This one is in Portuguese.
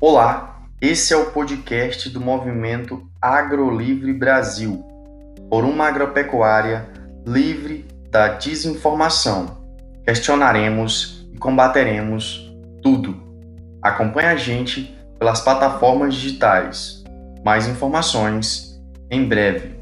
Olá, esse é o podcast do movimento AgroLivre Brasil, por uma agropecuária livre da desinformação. Questionaremos e combateremos tudo. Acompanhe a gente pelas plataformas digitais. Mais informações em breve.